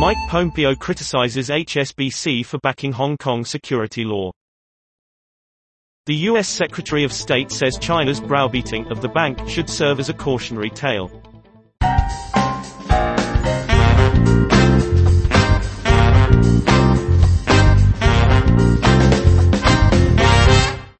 Mike Pompeo criticizes HSBC for backing Hong Kong security law. The U.S. Secretary of State says China's browbeating of the bank should serve as a cautionary tale.